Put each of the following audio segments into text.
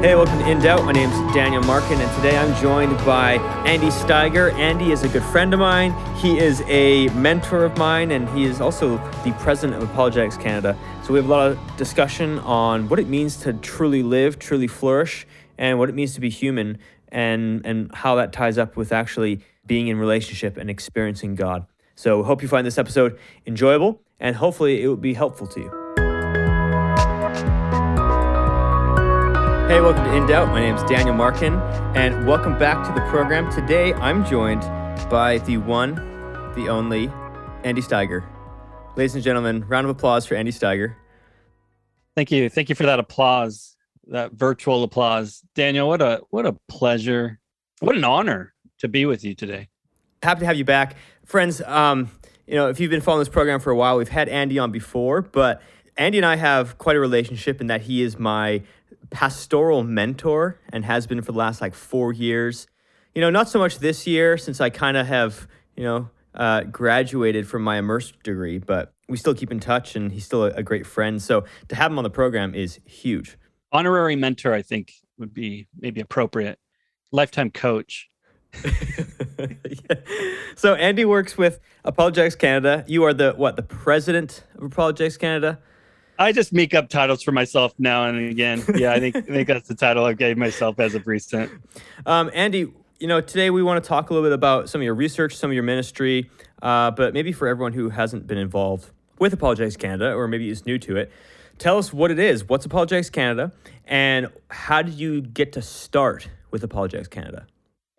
Hey, welcome to In Doubt. My name is Daniel Markin, and today I'm joined by Andy Steiger. Andy is a good friend of mine. He is a mentor of mine, and he is also the president of Apologetics Canada. So we have a lot of discussion on what it means to truly live, truly flourish, and what it means to be human, and and how that ties up with actually being in relationship and experiencing God. So hope you find this episode enjoyable, and hopefully it will be helpful to you. Hey, welcome to In Doubt. My name is Daniel Markin, and welcome back to the program. Today, I'm joined by the one, the only, Andy Steiger. Ladies and gentlemen, round of applause for Andy Steiger. Thank you. Thank you for that applause, that virtual applause. Daniel, what a what a pleasure. What an honor to be with you today. Happy to have you back. Friends, um, you know, if you've been following this program for a while, we've had Andy on before, but Andy and I have quite a relationship in that he is my pastoral mentor and has been for the last like four years. You know, not so much this year since I kind of have, you know, uh, graduated from my immersed degree, but we still keep in touch and he's still a, a great friend. So to have him on the program is huge. Honorary mentor, I think, would be maybe appropriate. Lifetime coach. yeah. So Andy works with Apologetics Canada. You are the what? The president of Apologetics Canada. I just make up titles for myself now and again. Yeah, I think I think that's the title I gave myself as of recent. Um, Andy, you know, today we want to talk a little bit about some of your research, some of your ministry, uh, but maybe for everyone who hasn't been involved with Apologetics Canada or maybe is new to it, tell us what it is. What's Apologetics Canada, and how did you get to start with Apologetics Canada?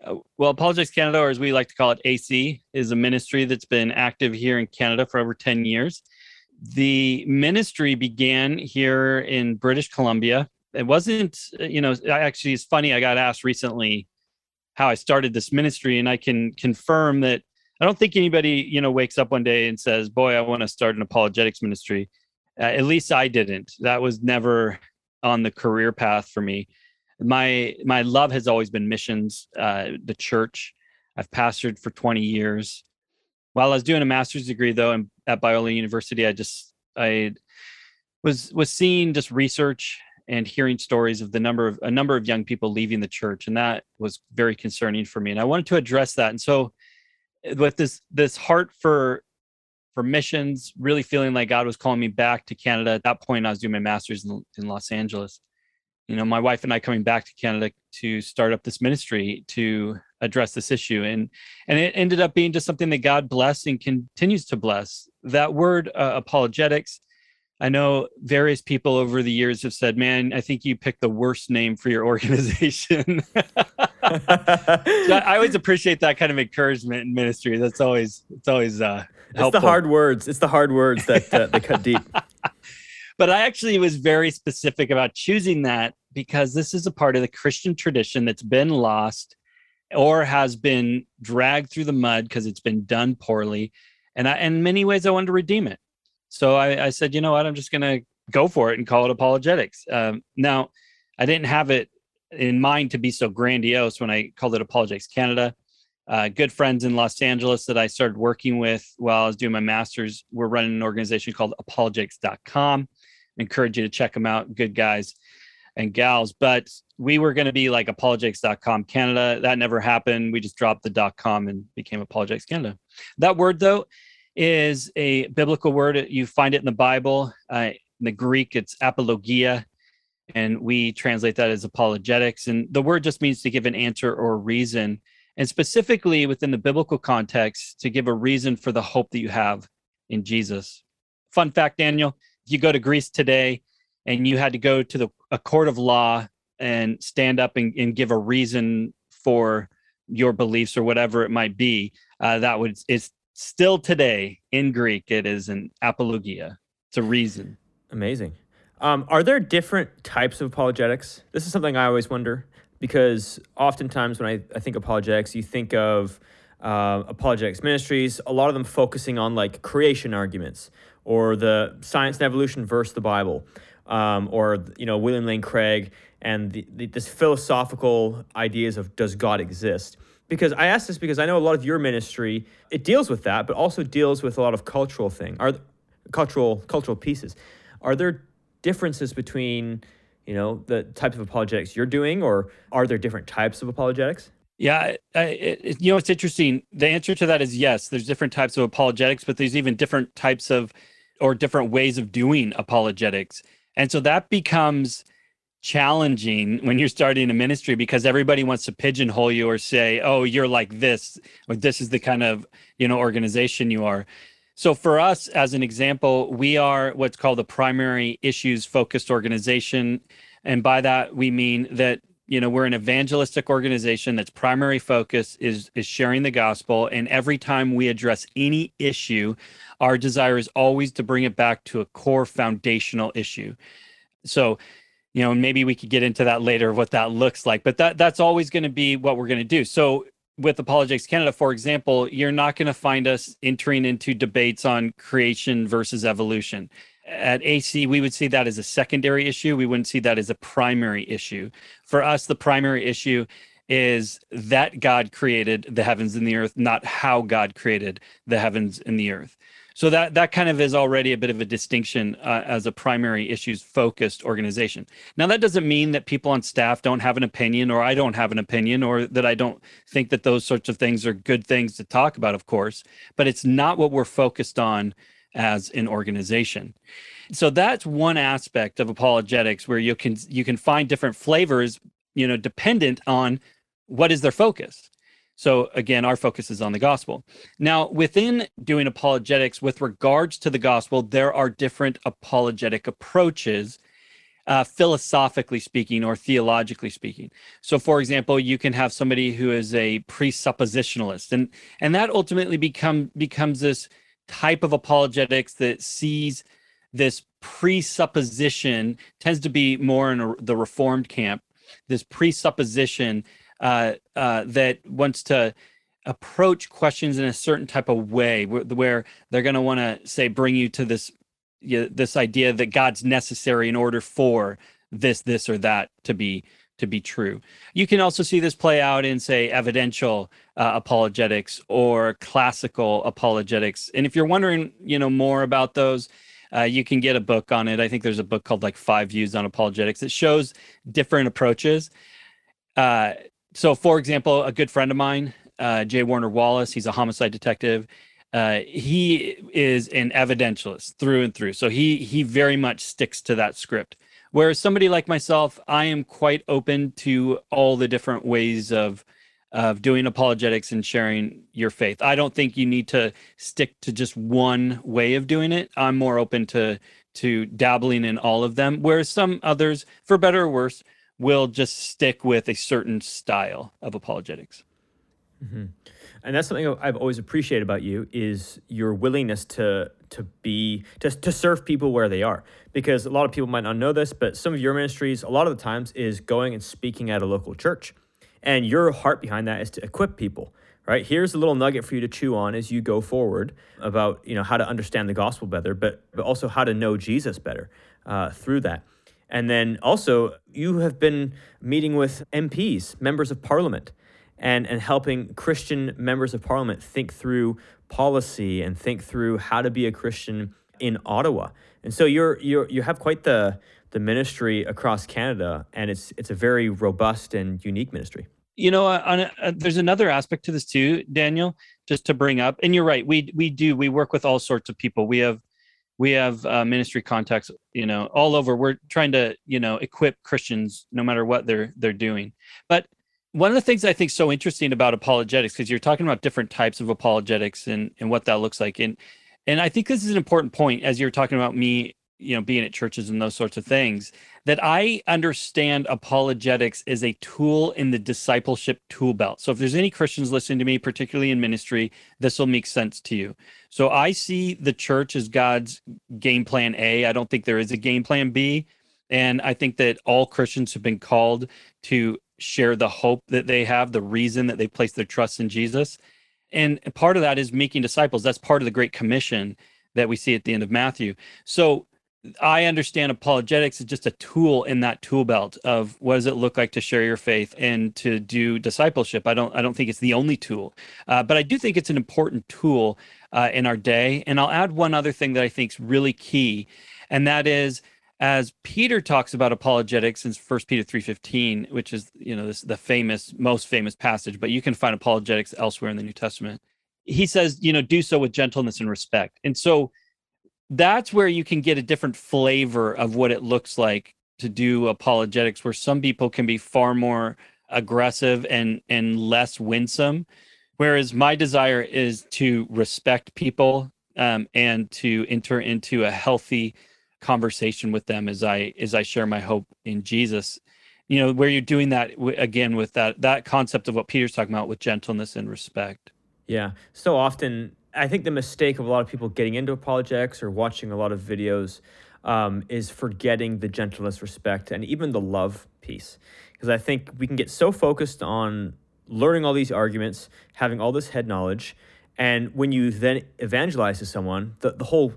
Uh, well, Apologetics Canada, or as we like to call it, AC, is a ministry that's been active here in Canada for over 10 years the ministry began here in British Columbia. It wasn't, you know, actually, it's funny. I got asked recently how I started this ministry, and I can confirm that I don't think anybody, you know, wakes up one day and says, "Boy, I want to start an apologetics ministry." Uh, at least I didn't. That was never on the career path for me. My my love has always been missions, uh, the church. I've pastored for 20 years. While I was doing a master's degree, though, in at Biola University, I just I was was seeing just research and hearing stories of the number of a number of young people leaving the church, and that was very concerning for me. And I wanted to address that. And so, with this this heart for for missions, really feeling like God was calling me back to Canada. At that point, I was doing my master's in, in Los Angeles. You know, my wife and I coming back to Canada to start up this ministry to address this issue. And and it ended up being just something that god blessed and continues to bless. That word uh, apologetics i know various people over the years have said man i think you picked the worst name for your organization. I always appreciate that kind of encouragement in ministry. That's always it's always uh helpful. it's the hard words. It's the hard words that uh, that cut deep but i actually was very specific about choosing that because this is a part of the christian tradition that's been lost or has been dragged through the mud because it's been done poorly. And I, in many ways, I wanted to redeem it. So I, I said, you know what, I'm just going to go for it and call it apologetics. Um, now, I didn't have it in mind to be so grandiose when I called it Apologetics Canada. Uh, good friends in Los Angeles that I started working with while I was doing my master's. We're running an organization called apologetics.com. Encourage you to check them out. Good guys and gals. But we were going to be like apologetics.com Canada. That never happened. We just dropped the .com and became apologetics Canada. That word though is a biblical word. You find it in the Bible. Uh, in the Greek, it's apologia, and we translate that as apologetics. And the word just means to give an answer or reason. And specifically within the biblical context, to give a reason for the hope that you have in Jesus. Fun fact, Daniel, you go to Greece today, and you had to go to the a court of law and stand up and, and give a reason for your beliefs or whatever it might be, uh, that would it's still today in Greek. It is an apologia. It's a reason. Amazing. Um, are there different types of apologetics? This is something I always wonder because oftentimes when I, I think apologetics, you think of uh, apologetics ministries, a lot of them focusing on like creation arguments or the science and evolution versus the Bible, um, or you know William Lane Craig and the, the, this philosophical ideas of does God exist. Because I ask this because I know a lot of your ministry it deals with that, but also deals with a lot of cultural thing, are cultural cultural pieces. Are there differences between you know the types of apologetics you're doing, or are there different types of apologetics? Yeah, it, you know, it's interesting. The answer to that is yes. There's different types of apologetics, but there's even different types of or different ways of doing apologetics. And so that becomes challenging when you're starting a ministry because everybody wants to pigeonhole you or say, "Oh, you're like this," or "This is the kind of, you know, organization you are." So for us as an example, we are what's called a primary issues focused organization, and by that we mean that you know we're an evangelistic organization that's primary focus is is sharing the gospel. And every time we address any issue our desire is always to bring it back to a core foundational issue. So you know maybe we could get into that later of what that looks like but that that's always going to be what we're going to do. So with apologetics canada for example you're not going to find us entering into debates on creation versus evolution at AC, we would see that as a secondary issue. We wouldn't see that as a primary issue. For us, the primary issue is that God created the heavens and the earth, not how God created the heavens and the earth. So that that kind of is already a bit of a distinction uh, as a primary issues focused organization. Now that doesn't mean that people on staff don't have an opinion or I don't have an opinion or that I don't think that those sorts of things are good things to talk about of course, but it's not what we're focused on as an organization. So that's one aspect of apologetics where you can you can find different flavors, you know, dependent on what is their focus. So again, our focus is on the gospel. Now, within doing apologetics with regards to the gospel, there are different apologetic approaches uh, philosophically speaking or theologically speaking. So, for example, you can have somebody who is a presuppositionalist, and and that ultimately become becomes this type of apologetics that sees this presupposition tends to be more in a, the reformed camp this presupposition uh, uh, that wants to approach questions in a certain type of way where, where they're going to want to say bring you to this you know, this idea that god's necessary in order for this this or that to be to be true. You can also see this play out in, say, evidential uh, apologetics or classical apologetics. And if you're wondering, you know, more about those, uh, you can get a book on it. I think there's a book called like Five Views on Apologetics. It shows different approaches. Uh, so, for example, a good friend of mine, uh, J. Warner Wallace, he's a homicide detective. Uh, he is an evidentialist through and through. So he he very much sticks to that script. Whereas somebody like myself, I am quite open to all the different ways of of doing apologetics and sharing your faith. I don't think you need to stick to just one way of doing it. I'm more open to to dabbling in all of them, whereas some others, for better or worse, will just stick with a certain style of apologetics. Mm-hmm. And that's something I've always appreciated about you is your willingness to to be to, to serve people where they are. Because a lot of people might not know this but some of your ministries a lot of the times is going and speaking at a local church. And your heart behind that is to equip people right? Here's a little nugget for you to chew on as you go forward about you know how to understand the gospel better but but also how to know jesus better uh, through that. And then also you have been meeting with mps members of parliament and, and helping Christian members of parliament think through policy and think through how to be a Christian in Ottawa. And so you're you you have quite the the ministry across Canada, and it's it's a very robust and unique ministry. You know, uh, uh, there's another aspect to this too, Daniel. Just to bring up, and you're right. We we do we work with all sorts of people. We have we have uh, ministry contacts, you know, all over. We're trying to you know equip Christians no matter what they're they're doing. But one of the things I think so interesting about apologetics, because you're talking about different types of apologetics and, and what that looks like. And and I think this is an important point as you're talking about me, you know, being at churches and those sorts of things, that I understand apologetics as a tool in the discipleship tool belt. So if there's any Christians listening to me, particularly in ministry, this will make sense to you. So I see the church as God's game plan A. I don't think there is a game plan B. And I think that all Christians have been called to share the hope that they have, the reason that they place their trust in Jesus. And part of that is making disciples. That's part of the Great Commission that we see at the end of Matthew. So I understand apologetics is just a tool in that tool belt of what does it look like to share your faith and to do discipleship. I don't I don't think it's the only tool, uh, but I do think it's an important tool uh, in our day. And I'll add one other thing that I think is really key, and that is as Peter talks about apologetics in 1 Peter three fifteen, which is you know this the famous most famous passage, but you can find apologetics elsewhere in the New Testament. He says you know do so with gentleness and respect, and so that's where you can get a different flavor of what it looks like to do apologetics where some people can be far more aggressive and and less winsome whereas my desire is to respect people um, and to enter into a healthy conversation with them as i as i share my hope in jesus. You know where you're doing that again with that that concept of what peter's talking about with gentleness and respect. Yeah. So often I think the mistake of a lot of people getting into apologetics or watching a lot of videos um, is forgetting the gentleness, respect, and even the love piece. Because I think we can get so focused on learning all these arguments, having all this head knowledge, and when you then evangelize to someone, the, the whole,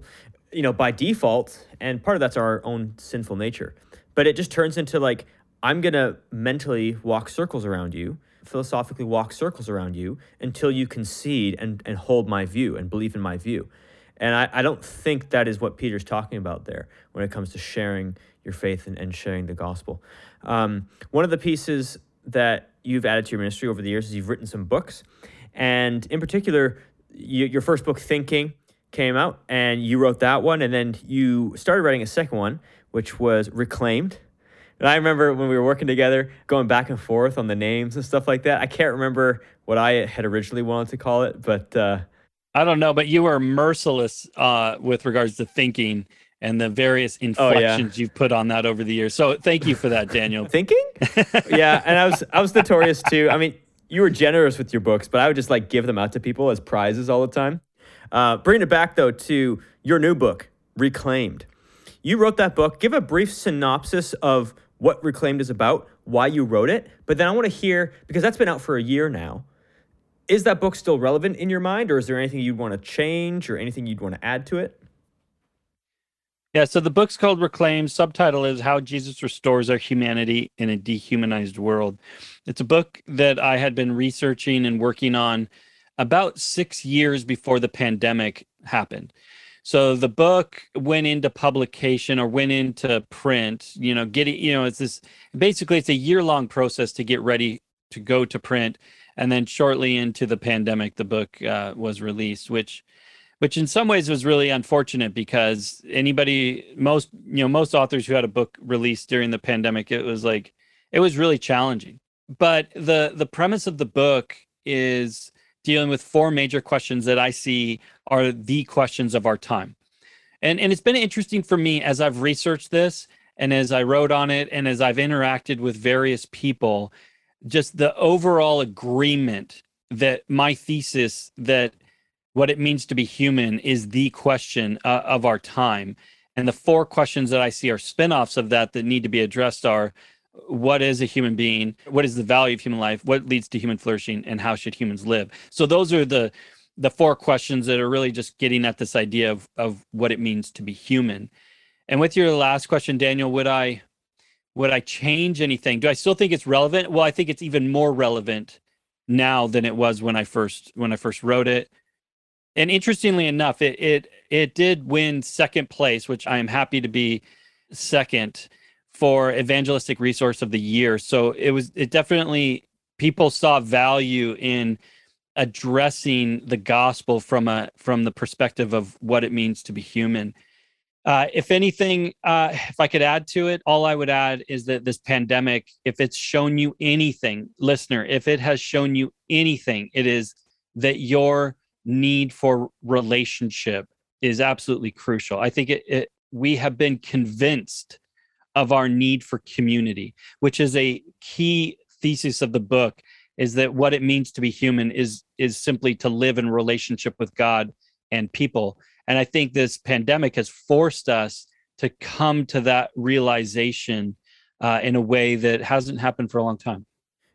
you know, by default, and part of that's our own sinful nature, but it just turns into like, I'm going to mentally walk circles around you philosophically walk circles around you until you concede and, and hold my view and believe in my view. And I, I don't think that is what Peter's talking about there when it comes to sharing your faith and, and sharing the gospel. Um, one of the pieces that you've added to your ministry over the years is you've written some books. And in particular, you, your first book, Thinking, came out and you wrote that one. And then you started writing a second one, which was Reclaimed and I remember when we were working together, going back and forth on the names and stuff like that. I can't remember what I had originally wanted to call it, but uh, I don't know. But you were merciless uh, with regards to thinking and the various inflections oh, yeah. you've put on that over the years. So thank you for that, Daniel. thinking? yeah, and I was I was notorious too. I mean, you were generous with your books, but I would just like give them out to people as prizes all the time. Uh, bringing it back though to your new book, Reclaimed. You wrote that book. Give a brief synopsis of what Reclaimed is about, why you wrote it. But then I want to hear, because that's been out for a year now, is that book still relevant in your mind, or is there anything you'd want to change or anything you'd want to add to it? Yeah, so the book's called Reclaim. Subtitle is How Jesus Restores Our Humanity in a Dehumanized World. It's a book that I had been researching and working on about six years before the pandemic happened. So the book went into publication or went into print, you know, getting, you know, it's this basically it's a year long process to get ready to go to print. And then shortly into the pandemic, the book uh, was released, which which in some ways was really unfortunate because anybody most you know most authors who had a book released during the pandemic it was like it was really challenging but the the premise of the book is dealing with four major questions that I see are the questions of our time. And, and it's been interesting for me as I've researched this and as I wrote on it and as I've interacted with various people, just the overall agreement that my thesis that what it means to be human is the question uh, of our time. And the four questions that I see are spinoffs of that that need to be addressed are what is a human being what is the value of human life what leads to human flourishing and how should humans live? So those are the the four questions that are really just getting at this idea of of what it means to be human. And with your last question daniel would i would i change anything? Do i still think it's relevant? Well i think it's even more relevant now than it was when i first when i first wrote it. And interestingly enough it it it did win second place which i am happy to be second for evangelistic resource of the year. So it was it definitely people saw value in addressing the gospel from a from the perspective of what it means to be human. Uh, if anything, uh, if I could add to it, all I would add is that this pandemic, if it's shown you anything, listener, if it has shown you anything, it is that your need for relationship is absolutely crucial. I think it, it we have been convinced of our need for community, which is a key thesis of the book is that what it means to be human is is simply to live in relationship with God and people. And I think this pandemic has forced us to come to that realization uh, in a way that hasn't happened for a long time.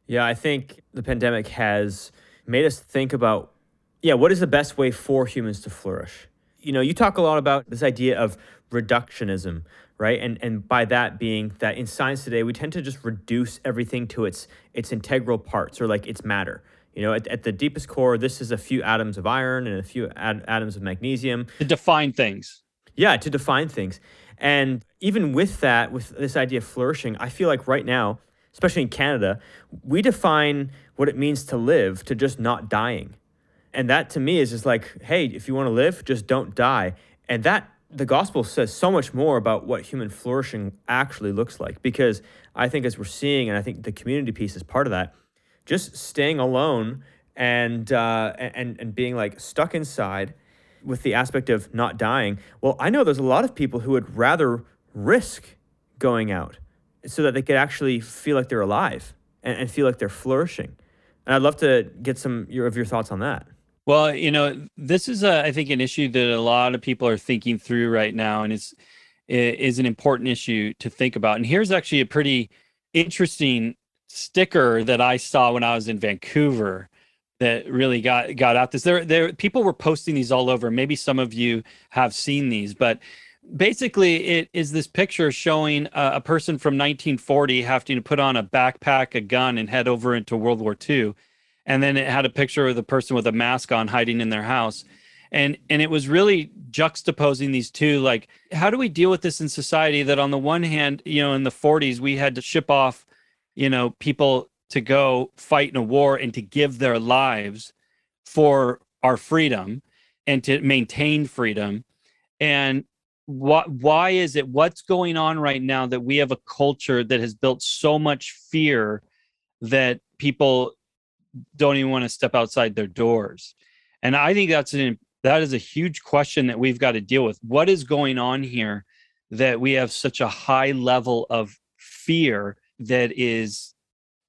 Yeah, I think the pandemic has made us think about yeah, what is the best way for humans to flourish? You know, you talk a lot about this idea of reductionism, right? And and by that being that in science today we tend to just reduce everything to its its integral parts or like its matter. You know, at, at the deepest core, this is a few atoms of iron and a few ad- atoms of magnesium. To define things. Yeah, to define things. And even with that, with this idea of flourishing, I feel like right now, especially in Canada, we define what it means to live to just not dying. And that to me is just like, hey, if you want to live, just don't die. And that the gospel says so much more about what human flourishing actually looks like because I think as we're seeing, and I think the community piece is part of that, just staying alone and uh, and and being like stuck inside with the aspect of not dying. Well, I know there's a lot of people who would rather risk going out so that they could actually feel like they're alive and, and feel like they're flourishing. And I'd love to get some of your thoughts on that. Well, you know, this is a, I think an issue that a lot of people are thinking through right now, and it's is an important issue to think about. And here's actually a pretty interesting sticker that I saw when I was in Vancouver that really got got out this. There there people were posting these all over. Maybe some of you have seen these but basically it is this picture showing a, a person from 1940 having to put on a backpack a gun and head over into world war ii and then it had a picture of the person with a mask on hiding in their house and and it was really juxtaposing these two like how do we deal with this in society that on the one hand you know in the 40s we had to ship off you know, people to go fight in a war and to give their lives for our freedom and to maintain freedom. And what why is it what's going on right now that we have a culture that has built so much fear that people don't even want to step outside their doors and i think that's an that is a huge question that we've got to deal with what is going on here that we have such a high level of fear that is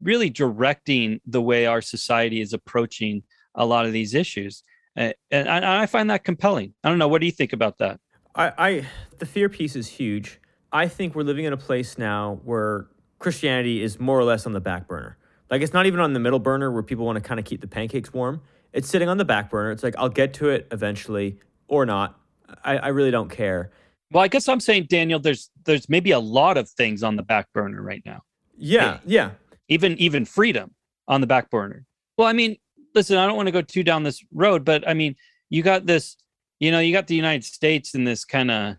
really directing the way our society is approaching a lot of these issues. And I, I, find that compelling. I don't know. What do you think about that? I, I the fear piece is huge. I think we're living in a place now where Christianity is more or less on the back burner. Like it's not even on the middle burner where people want to kind of keep the pancakes warm. It's sitting on the back burner. It's like I'll get to it eventually or not. I, I really don't care. Well, I guess I'm saying, Daniel, there's there's maybe a lot of things on the back burner right now. Yeah, yeah. Even even freedom on the back burner. Well, I mean, listen, I don't want to go too down this road, but I mean, you got this, you know, you got the United States in this kind of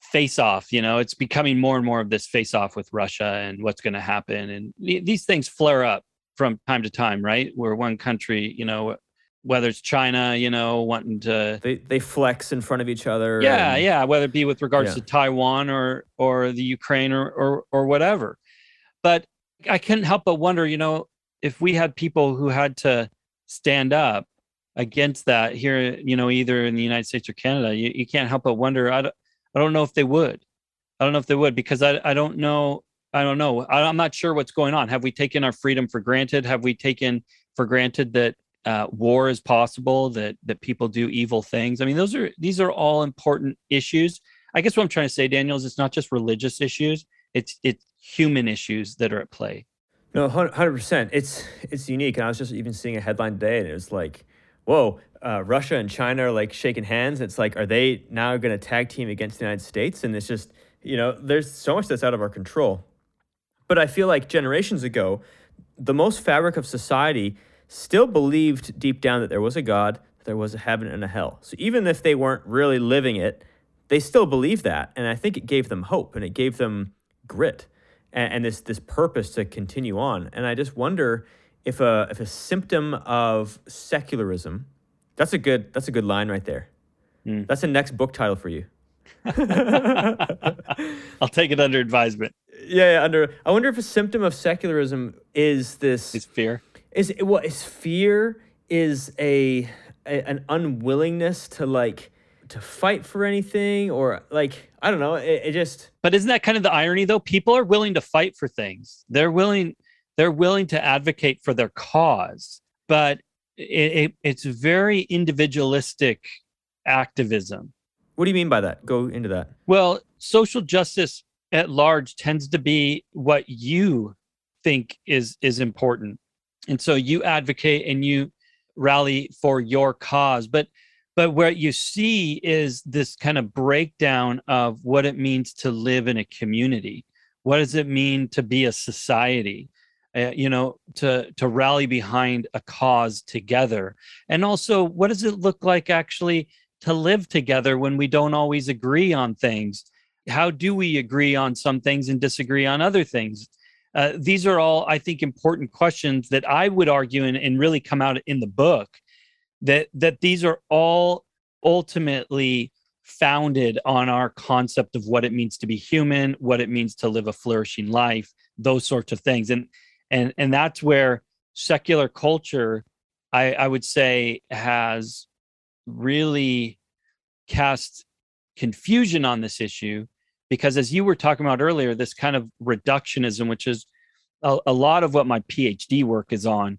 face off, you know, it's becoming more and more of this face off with Russia and what's going to happen and these things flare up from time to time, right? Where one country, you know, whether it's China, you know, wanting to they they flex in front of each other. Yeah, and, yeah, whether it be with regards yeah. to Taiwan or or the Ukraine or or or whatever. But I couldn't help but wonder, you know, if we had people who had to stand up against that here, you know, either in the United States or Canada, you, you can't help but wonder. I don't, I don't know if they would. I don't know if they would because I, I don't know. I don't know. I'm not sure what's going on. Have we taken our freedom for granted? Have we taken for granted that uh, war is possible? That that people do evil things? I mean, those are these are all important issues. I guess what I'm trying to say, Daniel, is it's not just religious issues. It's it's human issues that are at play. No, hundred percent. It's it's unique, and I was just even seeing a headline today, and it was like, "Whoa, uh, Russia and China are like shaking hands." It's like, are they now going to tag team against the United States? And it's just, you know, there's so much that's out of our control. But I feel like generations ago, the most fabric of society still believed deep down that there was a God, that there was a heaven and a hell. So even if they weren't really living it, they still believed that, and I think it gave them hope and it gave them grit and, and this this purpose to continue on. And I just wonder if a if a symptom of secularism, that's a good that's a good line right there. Mm. That's the next book title for you. I'll take it under advisement. Yeah, yeah, under. I wonder if a symptom of secularism is this. Is fear. Is what is fear? Is a, a an unwillingness to like to fight for anything or like I don't know. It, it, just. But isn't that kind of the irony though? People are willing to fight for things. They're willing. They're willing to advocate for their cause, but it, it, it's very individualistic activism. What do you mean by that? Go into that. Well, social justice at large tends to be what you think is is important. And so you advocate and you rally for your cause. But but what you see is this kind of breakdown of what it means to live in a community. What does it mean to be a society? Uh, you know to to rally behind a cause together. And also what does it look like actually to live together when we don't always agree on things how do we agree on some things and disagree on other things? Uh, these are all i think important questions that i would argue and, and really come out in the book that that these are all ultimately founded on our concept of what it means to be human what it means to live a flourishing life those sorts of things. And and and that's where secular culture i i would say has really cast confusion on this issue because as you were talking about earlier this kind of reductionism which is a, a lot of what my phd work is on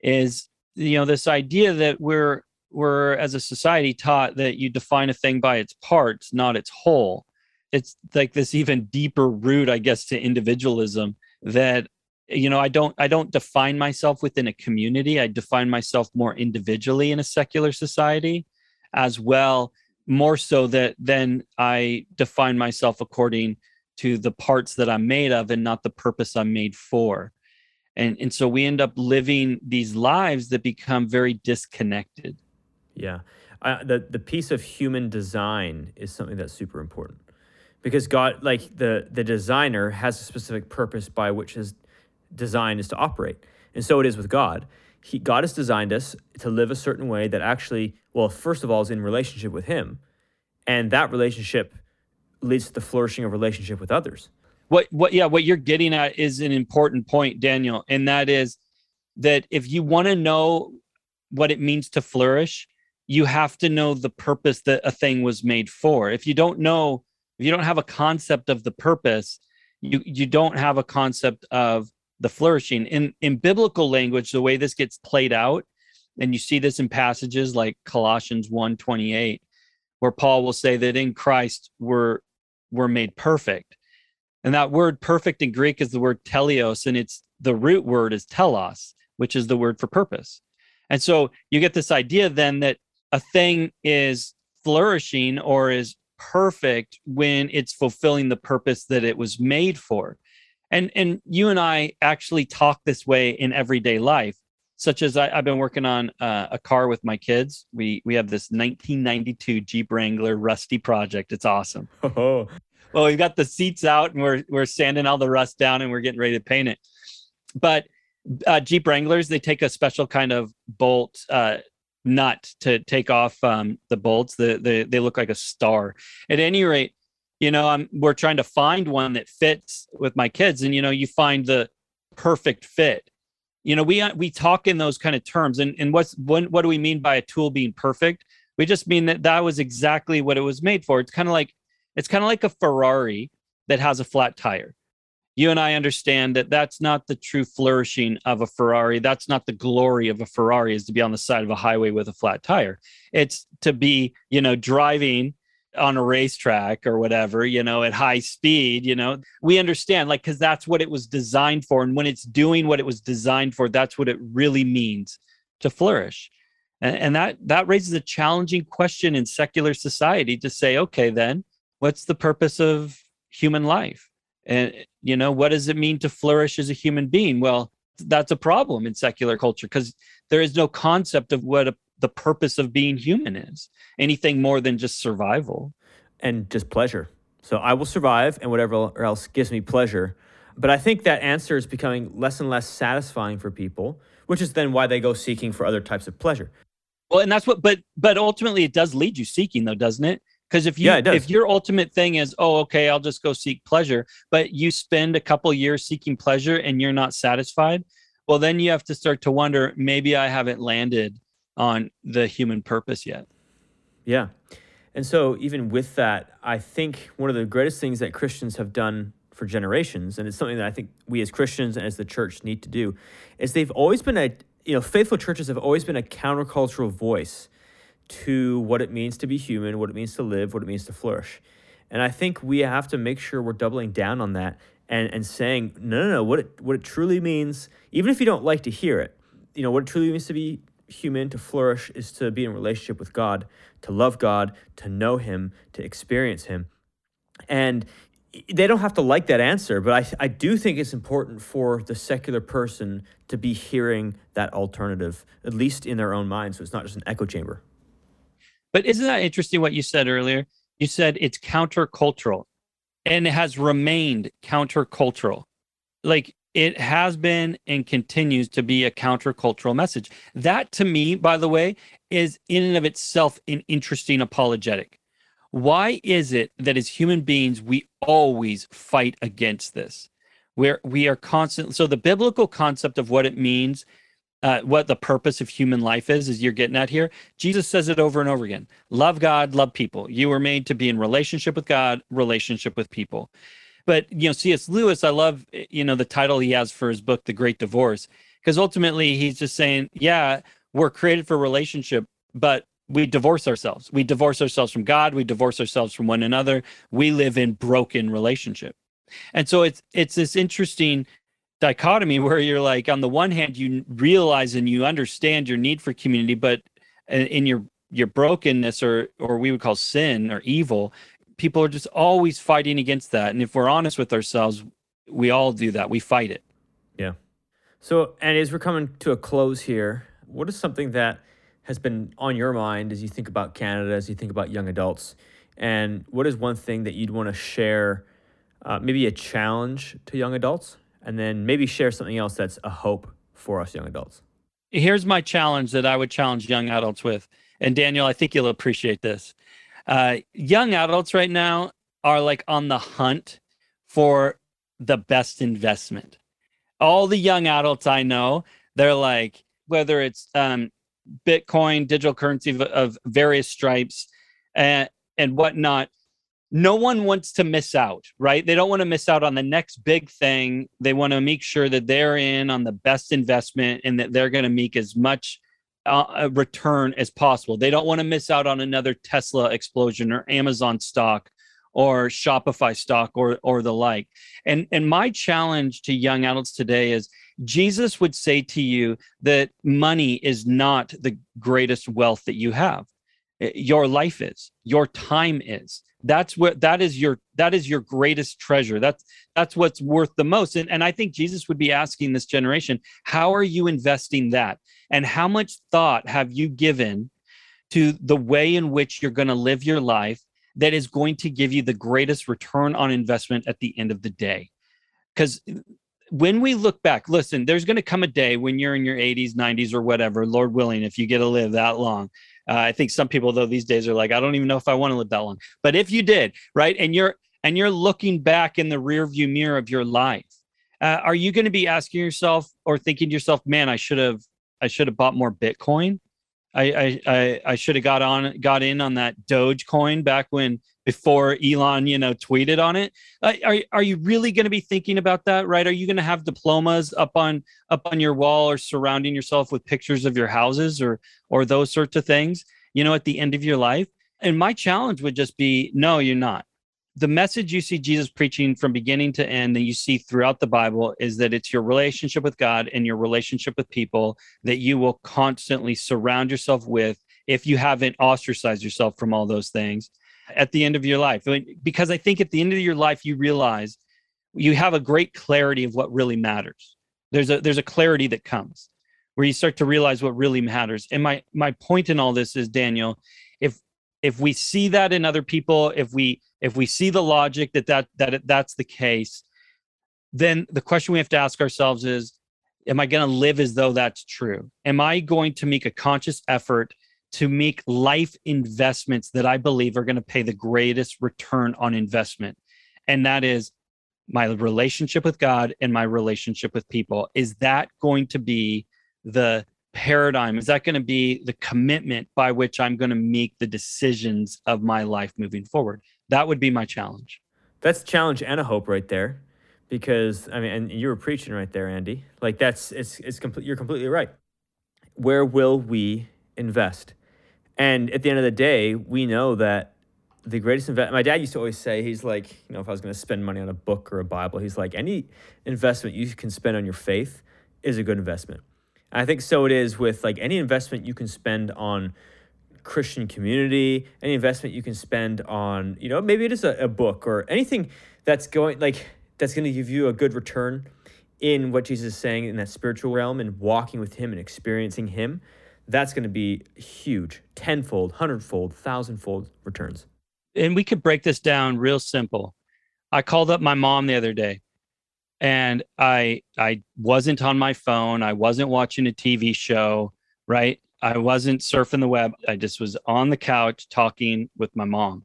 is you know this idea that we're we're as a society taught that you define a thing by its parts not its whole. It's like this even deeper root i guess to individualism that you know i don't i don't define myself within a community. I define myself more individually in a secular society as well more so that then i define myself according to the parts that i'm made of and not the purpose i'm made for and and so we end up living these lives that become very disconnected yeah uh, the the piece of human design is something that's super important because god like the the designer has a specific purpose by which his design is to operate. And so it is with God. He, God has designed us to live a certain way that actually, well, first of all, is in relationship with Him. And that relationship leads to the flourishing of relationship with others. What, what, yeah, what you're getting at is an important point, Daniel. And that is that if you want to know what it means to flourish, you have to know the purpose that a thing was made for. If you don't know, if you don't have a concept of the purpose, you, you don't have a concept of the flourishing in in biblical language the way this gets played out and you see this in passages like colossians 1 28 where paul will say that in christ we're we're made perfect. And that word perfect in greek is the word teleios and it's the root word is telos which is the word for purpose. And so you get this idea then that a thing is flourishing or is perfect when it's fulfilling the purpose that it was made for. And and you and i actually talk this way in everyday life such as I, have been working on uh, a car with my kids. We we have this 1992 Jeep Wrangler Rusty project. It's awesome. Oh. Well, we've got the seats out and we're we're sanding all the rust down and we're getting ready to paint it. But uh, Jeep Wranglers they take a special kind of bolt uh, nut to take off um, the bolts. The, the they look like a star. At any rate, you know i'm we're trying to find one that fits with my kids and you know you find the perfect fit you know we uh, we talk in those kind of terms and and what's when, what do we mean by a tool being perfect? We just mean that that was exactly what it was made for. It's kind of like it's kind of like a ferrari that has a flat tire. You and i understand that that's not the true flourishing of a ferrari. That's not the glory of a ferrari is to be on the side of a highway with a flat tire. It's to be you know driving on a racetrack or whatever, you know, at high speed, you know, we understand like because that's what it was designed for. And when it's doing what it was designed for, that's what it really means to flourish. And, and that that raises a challenging question in secular society to say, okay, then what's the purpose of human life? And you know, what does it mean to flourish as a human being? Well, that's a problem in secular culture because there is no concept of what a the purpose of being human is anything more than just survival and just pleasure. So I will survive and whatever else gives me pleasure. But I think that answer is becoming less and less satisfying for people, which is then why they go seeking for other types of pleasure. Well, and that's what but but ultimately it does lead you seeking though, doesn't it? Because if you yeah, if your ultimate thing is, oh, okay, I'll just go seek pleasure, but you spend a couple years seeking pleasure and you're not satisfied, well, then you have to start to wonder, maybe I haven't landed on the human purpose yet. Yeah. And so, even with that, I think one of the greatest things that Christians have done for generations, and it's something that I think we as Christians and as the church need to do, is they've always been a, you know, faithful churches have always been a countercultural voice to what it means to be human, what it means to live, what it means to flourish. And I think we have to make sure we're doubling down on that and, and saying, no, no, no, what it, what it truly means, even if you don't like to hear it, you know what it truly means to be human, to flourish, is to be in relationship with God, to love God, to know Him, to experience Him. And they don't have to like that answer, but I, I do think it's important for the secular person to be hearing that alternative, at least in their own mind. So it's not just an echo chamber. But isn't that interesting what you said earlier? You said it's countercultural and it has remained countercultural. Like it has been and continues to be a countercultural message. That to me, by the way, is in and of itself an interesting apologetic. Why is it that as human beings, we always fight against this? Where we are constantly, so the biblical concept of what it means uh, what the purpose of human life is, is you're getting at here. Jesus says it over and over again love God, love people. You were made to be in relationship with God, relationship with people. But, you know, C.S. Lewis, I love, eh, you know, the title he has for his book, The Great Divorce, because ultimately he's just saying, yeah, we're created for relationship, but we divorce ourselves. We divorce ourselves from God. We divorce ourselves from one another. We live in broken relationship. And so it's it's this interesting dichotomy where you're like on the one hand you realize and you understand your need for community but eh, in your your brokenness or or we would call sin or evil people are just always fighting against that and if we're honest with ourselves we all do that we fight it yeah so and as we're coming to a close here what is something that has been on your mind as you think about canada as you think about young adults and what is one thing that you'd want to share uh, maybe a challenge to young adults and then maybe share something else that's a hope for us young adults. Here's my challenge that I would challenge young adults with. And Daniel, I think you'll appreciate this. Uh, young adults right now are like on the hunt for the best investment. All the young adults I know, they're like, whether it's um, Bitcoin, digital currency of, of various stripes, and, and whatnot, no one wants to miss out, right? They don't want to miss out on the next big thing. They want to make sure that they're in on the best investment and that they're going to make as much uh, return as possible. They don't want to miss out on another Tesla explosion or Amazon stock or Shopify stock or or the like. And and my challenge to young adults today is Jesus would say to you that money is not the greatest wealth that you have. Your life is, your time is that's what that is your that is your greatest treasure. That's that's what's worth the most. And, and i think jesus would be asking this generation how are you investing that? And how much thought have you given to the way in which you're going to live your life that is going to give you the greatest return on investment at the end of the day? Because when we look back listen there's going to come a day when you're in your 80s 90s or whatever lord willing if you get to live that long uh, I think some people though these days are like, I don't even know if I want to live that long. But if you did, right, and you're and you're looking back in the rear view mirror of your life, uh, are you going to be asking yourself or thinking to yourself, man, I should have I should have bought more Bitcoin. I I I, should have got on got in on that Dogecoin back when before Elon, you know, tweeted on it. Uh, are are you really going to be thinking about that, right? Are you going to have diplomas up on up on your wall or surrounding yourself with pictures of your houses or or those sorts of things, you know, at the end of your life? And my challenge would just be no, you're not. The message you see Jesus preaching from beginning to end that you see throughout the Bible is that it's your relationship with God and your relationship with people that you will constantly surround yourself with if you haven't ostracized yourself from all those things at the end of your life. Because I think at the end of your life, you realize you have a great clarity of what really matters. There's a there's a clarity that comes where you start to realize what really matters. And my my point in all this is, Daniel, if if we see that in other people, if we if we see the logic that that that that's the case, then the question we have to ask ourselves is, am I going to live as though that's true? Am I going to make a conscious effort to make life investments that I believe are going to pay the greatest return on investment. And that is my relationship with God and my relationship with people. Is that going to be the paradigm? Is that going to be the commitment by which I'm going to make the decisions of my life moving forward? That would be my challenge. That's a challenge and a hope right there. Because I mean, and you were preaching right there, Andy. Like that's it's it's complete. You're completely right. Where will we invest? And at the end of the day, we know that the greatest investment, my dad used to always say, he's like, you know, if I was going to spend money on a book or a Bible, he's like, any investment you can spend on your faith is a good investment. And I think so it is with like any investment you can spend on Christian community, any investment you can spend on, you know, maybe it is a, a book or anything that's going like that's going to give you a good return in what Jesus is saying in that spiritual realm and walking with him and experiencing him. That's going to be huge, tenfold, hundredfold, thousandfold returns. And we could break this down real simple. I called up my mom the other day and I I wasn't on my phone, I wasn't watching a TV show, right? I wasn't surfing the web. I just was on the couch talking with my mom.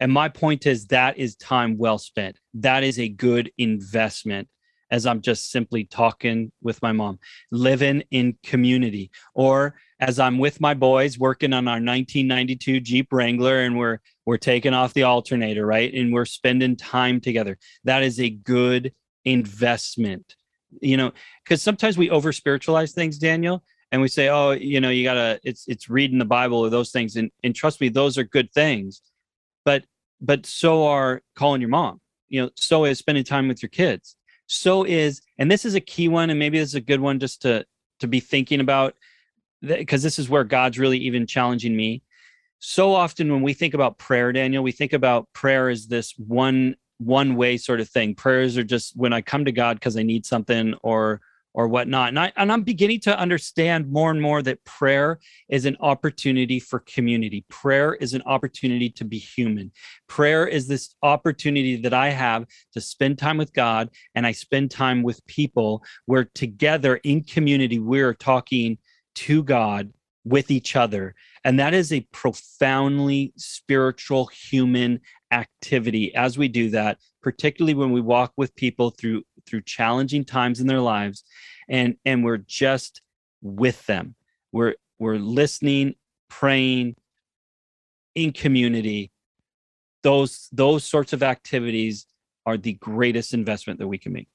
And my point is that is time well spent. That is a good investment as I'm just simply talking with my mom, living in community, or as I'm with my boys working on our 1992 Jeep Wrangler and we're we're taking off the alternator, right? And we're spending time together. That is a good investment. You know, because sometimes we over spiritualize things, Daniel, and we say, oh, you know, you gotta it's it's reading the Bible or those things. And and trust me, those are good things. But but so are calling your mom. You know, so is spending time with your kids. So is, and this is a key one, and maybe this is a good one just to to be thinking about, because this is where God's really even challenging me. So often when we think about prayer, Daniel, we think about prayer as this one one way sort of thing. Prayers are just when I come to God because I need something or or whatnot. And, I, and I'm beginning to understand more and more that prayer is an opportunity for community. Prayer is an opportunity to be human. Prayer is this opportunity that I have to spend time with God and I spend time with people where together in community, we're talking to God with each other. And that is a profoundly spiritual human activity as we do that, particularly when we walk with people through through challenging times in their lives and and we're just with them. We're we're listening, praying in community. Those those sorts of activities are the greatest investment that we can make.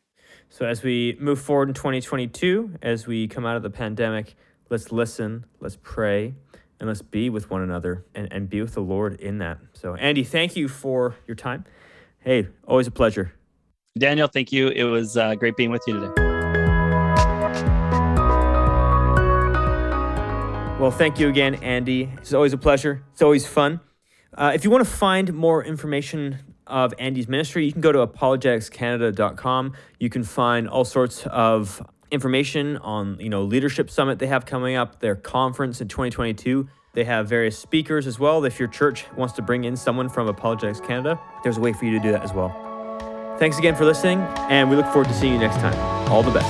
So as we move forward in 2022, as we come out of the pandemic, let's listen, let's pray, and let's be with one another and, and be with the Lord in that. So, Andy, thank you for your time. Hey, always a pleasure. Daniel, thank you. It was uh, great being with you today. Well, thank you again, Andy. It's always a pleasure. It's always fun. Uh, if you want to find more information of Andy's ministry, you can go to apologeticscanada.com. You can find all sorts of information on, you know, leadership summit they have coming up, their conference in 2022. They have various speakers as well. If your church wants to bring in someone from Apologetics Canada, there's a way for you to do that as well. Thanks again for listening, and we look forward to seeing you next time. All the best.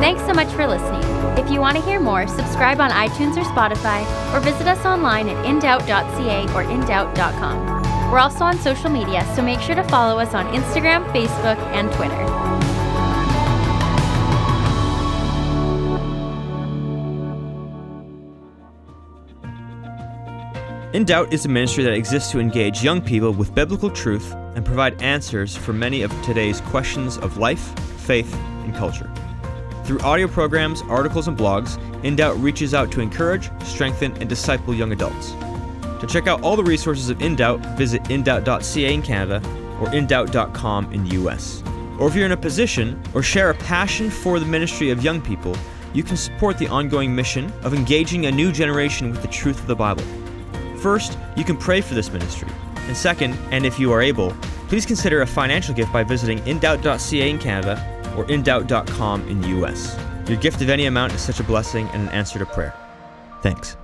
Thanks so much for listening. If you want to hear more, subscribe on iTunes or Spotify, or visit us online at indoubt.ca or indoubt.com. We're also on social media, so make sure to follow us on Instagram, Facebook, and Twitter. In Doubt is a ministry that exists to engage young people with biblical truth and provide answers for many of today's questions of life, faith, and culture. Through audio programs, articles, and blogs, In Doubt reaches out to encourage, strengthen, and disciple young adults. To check out all the resources of In Doubt, visit indoubt.ca in Canada or indoubt.com in the US. Or if you're in a position or share a passion for the ministry of young people, you can support the ongoing mission of engaging a new generation with the truth of the Bible. First, you can pray for this ministry. And second, and if you are able, please consider a financial gift by visiting indoubt.ca in Canada or indoubt.com in the US. Your gift of any amount is such a blessing and an answer to prayer. Thanks.